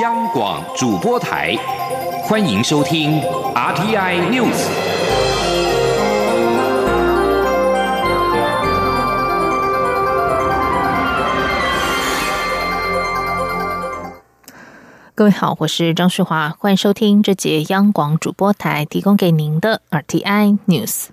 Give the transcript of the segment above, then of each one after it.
央广主播台，欢迎收听 RTI News。各位好，我是张世华，欢迎收听这节央广主播台提供给您的 RTI News。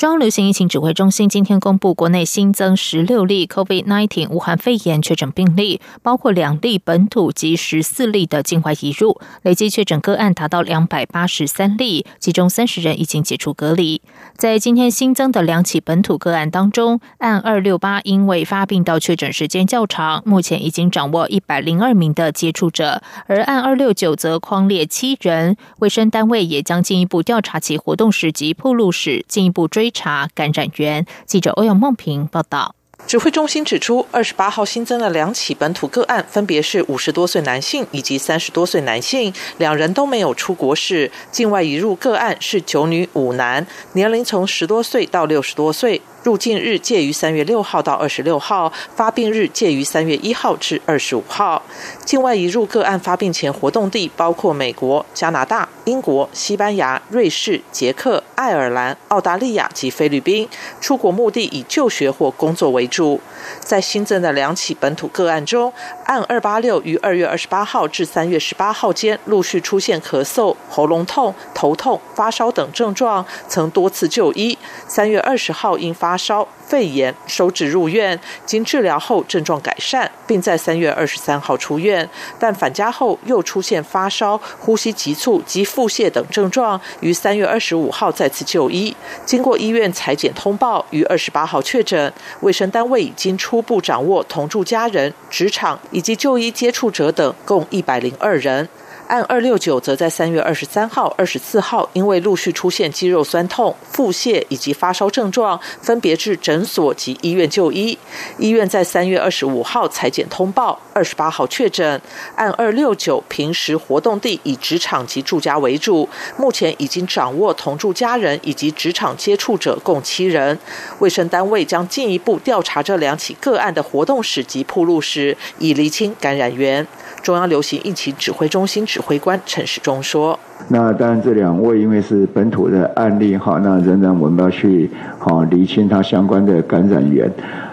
中央流行疫情指挥中心今天公布，国内新增十六例 COVID-19 武汉肺炎确诊病例，包括两例本土及十四例的境外移入，累计确诊个案达到两百八十三例，其中三十人已经解除隔离。在今天新增的两起本土个案当中，案二六八因为发病到确诊时间较长，目前已经掌握一百零二名的接触者，而案二六九则框列七人，卫生单位也将进一步调查其活动史及铺路史，进一步追。查感染源。记者欧阳梦平报道。指挥中心指出，二十八号新增了两起本土个案，分别是五十多岁男性以及三十多岁男性，两人都没有出国史。境外移入个案是九女五男，年龄从十多岁到六十多岁。入境日介于三月六号到二十六号，发病日介于三月一号至二十五号。境外移入个案发病前活动地包括美国、加拿大、英国、西班牙、瑞士、捷克、爱尔兰、澳大利亚及菲律宾。出国目的以就学或工作为主。在新增的两起本土个案中，案二八六于二月二十八号至三月十八号间陆续出现咳嗽、喉咙痛、头痛、发烧等症状，曾多次就医。三月二十号因发发烧、肺炎收治入院，经治疗后症状改善，并在三月二十三号出院。但返家后又出现发烧、呼吸急促及腹泻等症状，于三月二十五号再次就医。经过医院裁剪通报，于二十八号确诊。卫生单位已经初步掌握同住家人、职场以及就医接触者等共一百零二人。案二六九则在三月二十三号、二十四号，因为陆续出现肌肉酸痛、腹泻以及发烧症状，分别至诊所及医院就医。医院在三月二十五号裁剪通报，二十八号确诊。案二六九平时活动地以职场及住家为主，目前已经掌握同住家人以及职场接触者共七人。卫生单位将进一步调查这两起个案的活动史及铺路史，以厘清感染源。中央流行疫情指挥中心指挥官陈时中说：“那当然，这两位因为是本土的案例哈，那仍然我们要去好厘清它相关的感染源。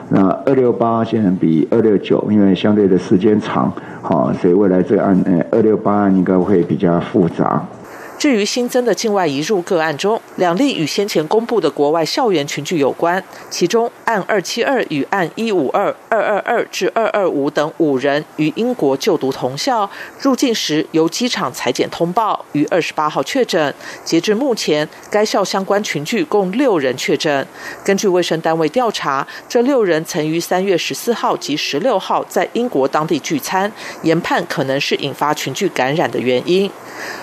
那二六八现在比二六九，因为相对的时间长，好，所以未来这个案，呃，二六八案应该会比较复杂。”至于新增的境外移入个案中，两例与先前公布的国外校园群聚有关，其中案二七二与案一五二、二二二至二二五等五人与英国就读同校，入境时由机场裁剪通报，于二十八号确诊。截至目前，该校相关群聚共六人确诊。根据卫生单位调查，这六人曾于三月十四号及十六号在英国当地聚餐，研判可能是引发群聚感染的原因。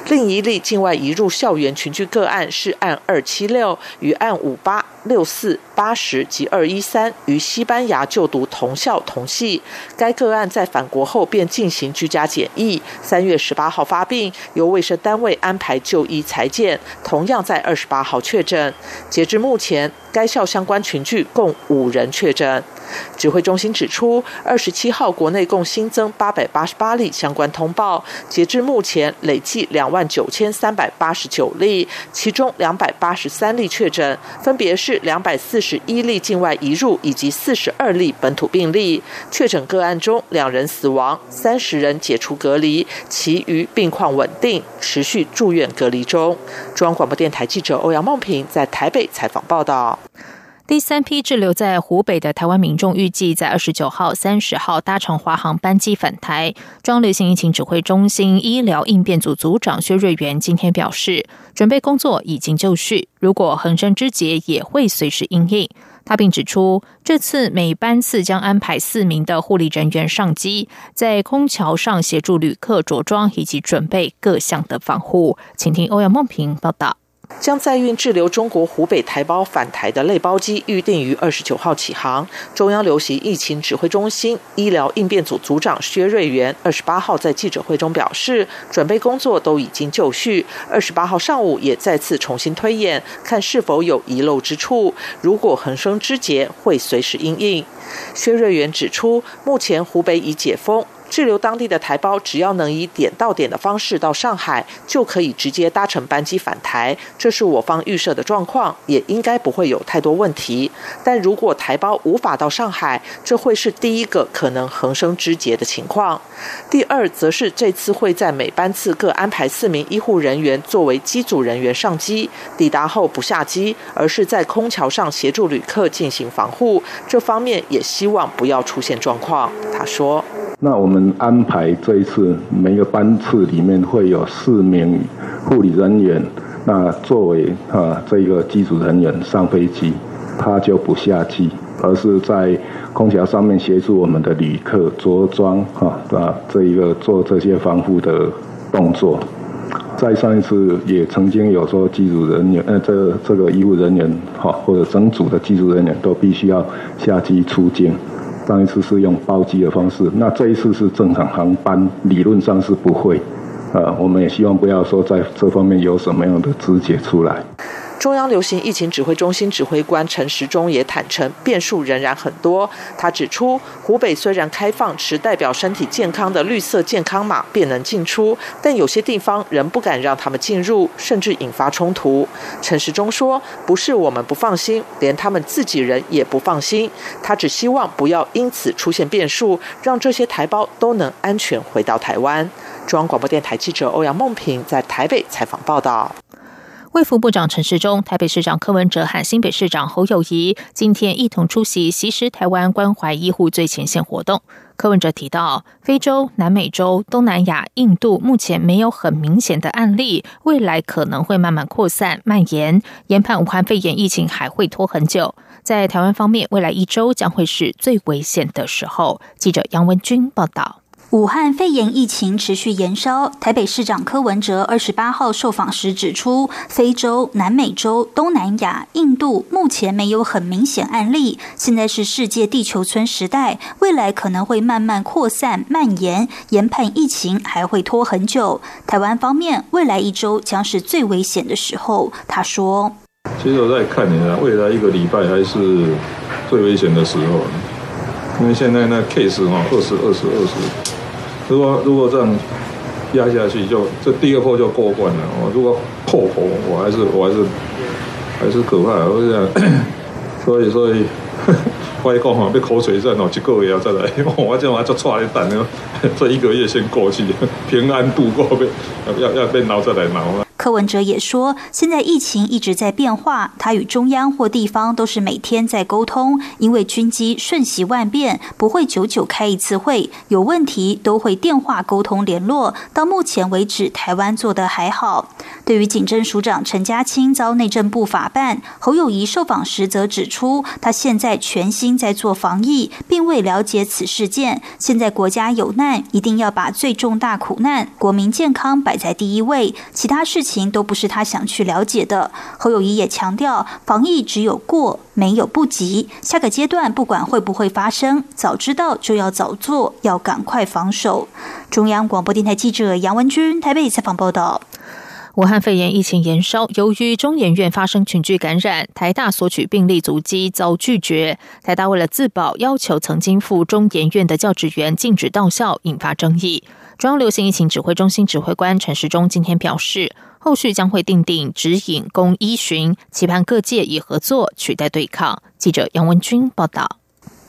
另一例境外外移入校园群聚个案是案二七六与案五八。六四八十及二一三与西班牙就读同校同系，该个案在返国后便进行居家检疫，三月十八号发病，由卫生单位安排就医裁剪，同样在二十八号确诊。截至目前，该校相关群聚共五人确诊。指挥中心指出，二十七号国内共新增八百八十八例相关通报，截至目前累计两万九千三百八十九例，其中两百八十三例确诊，分别是。两百四十一例境外移入以及四十二例本土病例确诊个案中，两人死亡，三十人解除隔离，其余病况稳定，持续住院隔离中。中央广播电台记者欧阳梦平在台北采访报道。第三批滞留在湖北的台湾民众预计在二十九号、三十号搭乘华航班机返台。中流行疫情指挥中心医疗应变组组长薛瑞元今天表示，准备工作已经就绪，如果横生枝节，也会随时应应。他并指出，这次每班次将安排四名的护理人员上机，在空桥上协助旅客着装以及准备各项的防护。请听欧阳梦平报道。将载运滞留中国湖北台胞返台的类包机预定于二十九号起航。中央流行疫情指挥中心医疗应变组组长薛瑞元二十八号在记者会中表示，准备工作都已经就绪。二十八号上午也再次重新推演，看是否有遗漏之处。如果横生枝节，会随时应应。薛瑞元指出，目前湖北已解封。滞留当地的台胞只要能以点到点的方式到上海，就可以直接搭乘班机返台。这是我方预设的状况，也应该不会有太多问题。但如果台胞无法到上海，这会是第一个可能横生枝节的情况。第二，则是这次会在每班次各安排四名医护人员作为机组人员上机，抵达后不下机，而是在空桥上协助旅客进行防护。这方面也希望不要出现状况。他说：“那我们安排这一次每个班次里面会有四名护理人员，那作为啊这个机组人员上飞机，他就不下机，而是在。”空调上面协助我们的旅客着装，哈啊，这一个做这些防护的动作。在上一次也曾经有说机组人员，呃，这这个医务人员，哈或者整组的机组人员都必须要下机出境。上一次是用包机的方式，那这一次是正常航班，理论上是不会。呃，我们也希望不要说在这方面有什么样的肢解出来。中央流行疫情指挥中心指挥官陈时中也坦诚，变数仍然很多。他指出，湖北虽然开放持代表身体健康的绿色健康码便能进出，但有些地方仍不敢让他们进入，甚至引发冲突。陈时中说：“不是我们不放心，连他们自己人也不放心。他只希望不要因此出现变数，让这些台胞都能安全回到台湾。”中央广播电台记者欧阳梦平在台北采访报道。卫福部长陈时中、台北市长柯文哲和新北市长侯友谊今天一同出席“习实台湾关怀医护最前线”活动。柯文哲提到，非洲、南美洲、东南亚、印度目前没有很明显的案例，未来可能会慢慢扩散蔓延。研判武汉肺炎疫情还会拖很久。在台湾方面，未来一周将会是最危险的时候。记者杨文君报道。武汉肺炎疫情持续延烧，台北市长柯文哲二十八号受访时指出，非洲、南美洲、东南亚、印度目前没有很明显案例，现在是世界地球村时代，未来可能会慢慢扩散蔓延，研判疫情还会拖很久。台湾方面，未来一周将是最危险的时候。他说：“其实我在看你啊，未来一个礼拜还是最危险的时候，因为现在那 case 哈，二十二十二十。”如果如果这样压下去，就这第二波就过关了。我如果破口，我还是我还是还是可怕。我讲，所以所以，我讲哈，被口水战哦，一个月要再来，我这我就抓一蛋呢，这一个月先过去，平安度过，被要要被挠再来挠。柯文哲也说，现在疫情一直在变化，他与中央或地方都是每天在沟通，因为军机瞬息万变，不会久久开一次会，有问题都会电话沟通联络。到目前为止，台湾做得还好。对于警政署长陈家清遭内政部法办，侯友谊受访时则指出，他现在全心在做防疫，并未了解此事件。现在国家有难，一定要把最重大苦难、国民健康摆在第一位，其他事情。都不是他想去了解的。侯友谊也强调，防疫只有过，没有不及。下个阶段不管会不会发生，早知道就要早做，要赶快防守。中央广播电台记者杨文军台北采访报道。武汉肺炎疫情延烧，由于中研院发生群聚感染，台大索取病例足迹遭拒绝。台大为了自保，要求曾经赴中研院的教职员禁止到校，引发争议。中央流行疫情指挥中心指挥官陈时中今天表示，后续将会定定指引供依循，期盼各界以合作取代对抗。记者杨文君报道。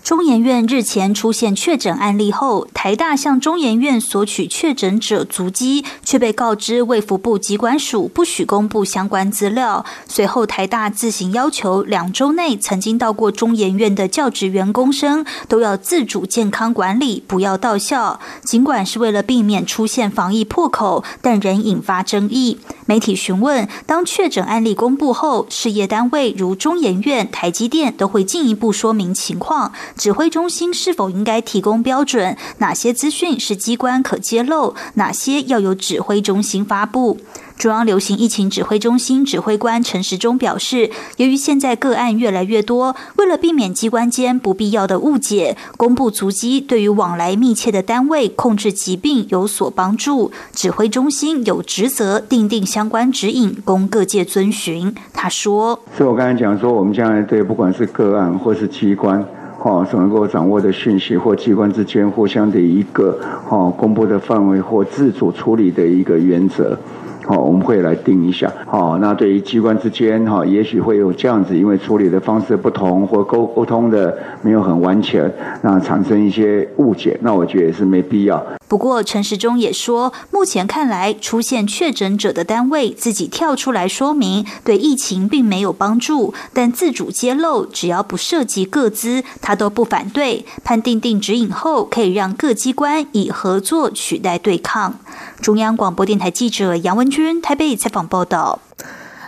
中研院日前出现确诊案例后，台大向中研院索取确诊者足迹，却被告知卫福部机关署不许公布相关资料。随后，台大自行要求两周内曾经到过中研院的教职员工生都要自主健康管理，不要到校。尽管是为了避免出现防疫破口，但仍引发争议。媒体询问，当确诊案例公布后，事业单位如中研院、台积电都会进一步说明情况。指挥中心是否应该提供标准？哪些资讯是机关可揭露？哪些要由指挥中心发布？中央流行疫情指挥中心指挥官陈时中表示，由于现在个案越来越多，为了避免机关间不必要的误解，公布足迹对于往来密切的单位控制疾病有所帮助。指挥中心有职责定定相关指引，供各界遵循。他说：“所以我刚才讲说，我们将来对不管是个案或是机关。”哦所能够掌握的讯息，或机关之间互相的一个哦公布的范围或自主处理的一个原则。好，我们会来定一下。好，那对于机关之间，哈，也许会有这样子，因为处理的方式不同，或沟沟通的没有很完全，那产生一些误解，那我觉得也是没必要。不过陈时中也说，目前看来出现确诊者的单位自己跳出来说明，对疫情并没有帮助，但自主揭露，只要不涉及各资，他都不反对。判定定指引后，可以让各机关以合作取代对抗。中央广播电台记者杨文君台北采访报道。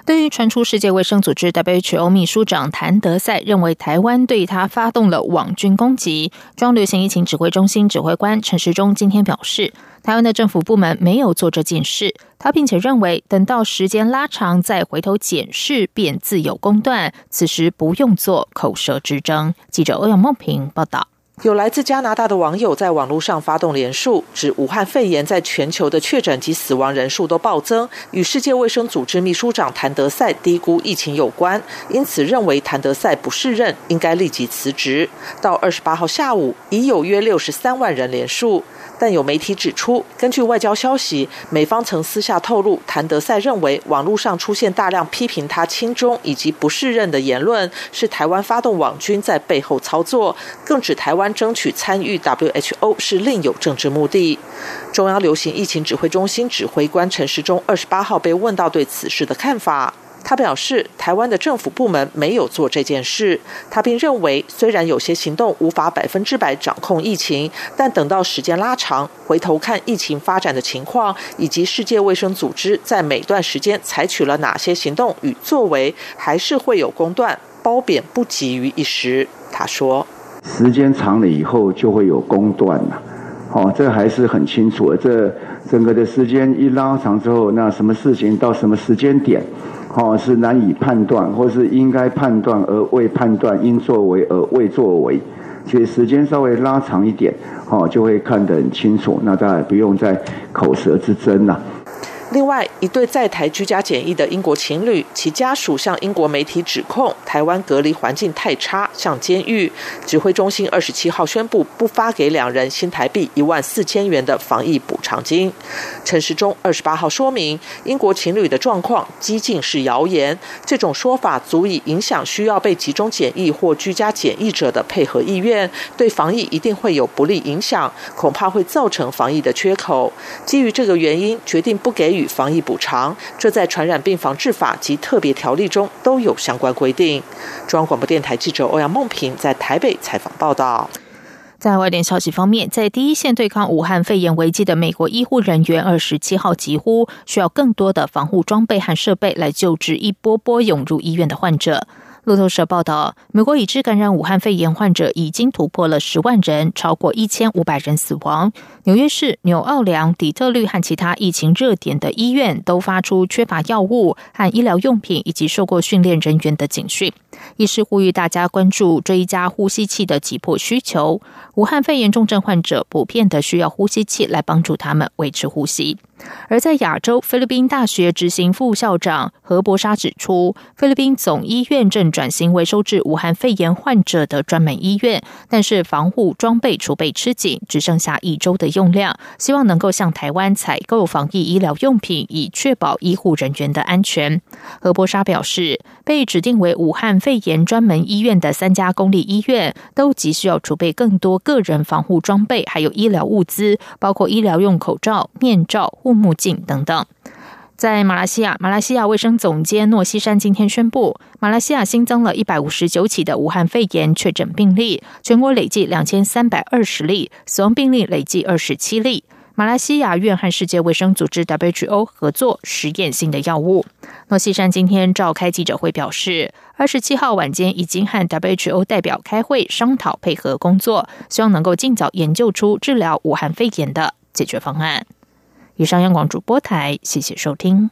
对于传出世界卫生组织 WHO 秘书长谭德赛认为台湾对他发动了网军攻击，中央流行疫情指挥中心指挥官陈时中今天表示，台湾的政府部门没有做这件事。他并且认为，等到时间拉长再回头检视，便自有公断。此时不用做口舌之争。记者欧阳梦平报道。有来自加拿大的网友在网络上发动连署，指武汉肺炎在全球的确诊及死亡人数都暴增，与世界卫生组织秘书长谭德赛低估疫情有关，因此认为谭德赛不适任，应该立即辞职。到二十八号下午，已有约六十三万人连署。但有媒体指出，根据外交消息，美方曾私下透露，谭德赛认为网络上出现大量批评他亲中以及不适任的言论，是台湾发动网军在背后操作，更指台湾争取参与 WHO 是另有政治目的。中央流行疫情指挥中心指挥官陈时中二十八号被问到对此事的看法。他表示，台湾的政府部门没有做这件事。他并认为，虽然有些行动无法百分之百掌控疫情，但等到时间拉长，回头看疫情发展的情况，以及世界卫生组织在每段时间采取了哪些行动与作为，还是会有公断，褒贬不急于一时。他说：“时间长了以后，就会有公断了。哦，这还是很清楚。这整个的时间一拉长之后，那什么事情到什么时间点？”哦，是难以判断，或是应该判断而未判断，应作为而未作为，其实时间稍微拉长一点，哦，就会看得很清楚。那当然不用再口舌之争了。另外，一对在台居家检疫的英国情侣，其家属向英国媒体指控台湾隔离环境太差，像监狱。指挥中心二十七号宣布不发给两人新台币一万四千元的防疫补偿金。陈时中二十八号说明，英国情侣的状况激进是谣言，这种说法足以影响需要被集中检疫或居家检疫者的配合意愿，对防疫一定会有不利影响，恐怕会造成防疫的缺口。基于这个原因，决定不给予。防疫补偿，这在传染病防治法及特别条例中都有相关规定。中央广播电台记者欧阳梦平在台北采访报道。在外电消息方面，在第一线对抗武汉肺炎危机的美国医护人员二十七号疾呼，需要更多的防护装备和设备来救治一波波涌入医院的患者。路透社报道，美国已知感染武汉肺炎患者已经突破了十万人，超过一千五百人死亡。纽约市、纽奥良、底特律和其他疫情热点的医院都发出缺乏药物和医疗用品以及受过训练人员的警讯。医师呼吁大家关注追加呼吸器的急迫需求。武汉肺炎重症患者普遍的需要呼吸器来帮助他们维持呼吸。而在亚洲，菲律宾大学执行副校长何博沙指出，菲律宾总医院正转型为收治武汉肺炎患者的专门医院，但是防护装备储备吃紧，只剩下一周的用量，希望能够向台湾采购防疫医疗用品，以确保医护人员的安全。何博沙表示，被指定为武汉肺肺炎专门医院的三家公立医院，都急需要储备更多个人防护装备，还有医疗物资，包括医疗用口罩、面罩。护目镜等等。在马来西亚，马来西亚卫生总监诺西山今天宣布，马来西亚新增了一百五十九起的武汉肺炎确诊病例，全国累计两千三百二十例，死亡病例累计二十七例。马来西亚院和世界卫生组织 WHO 合作实验性的药物。诺西山今天召开记者会表示，二十七号晚间已经和 WHO 代表开会商讨配合工作，希望能够尽早研究出治疗武汉肺炎的解决方案。以上央广主播台，谢谢收听。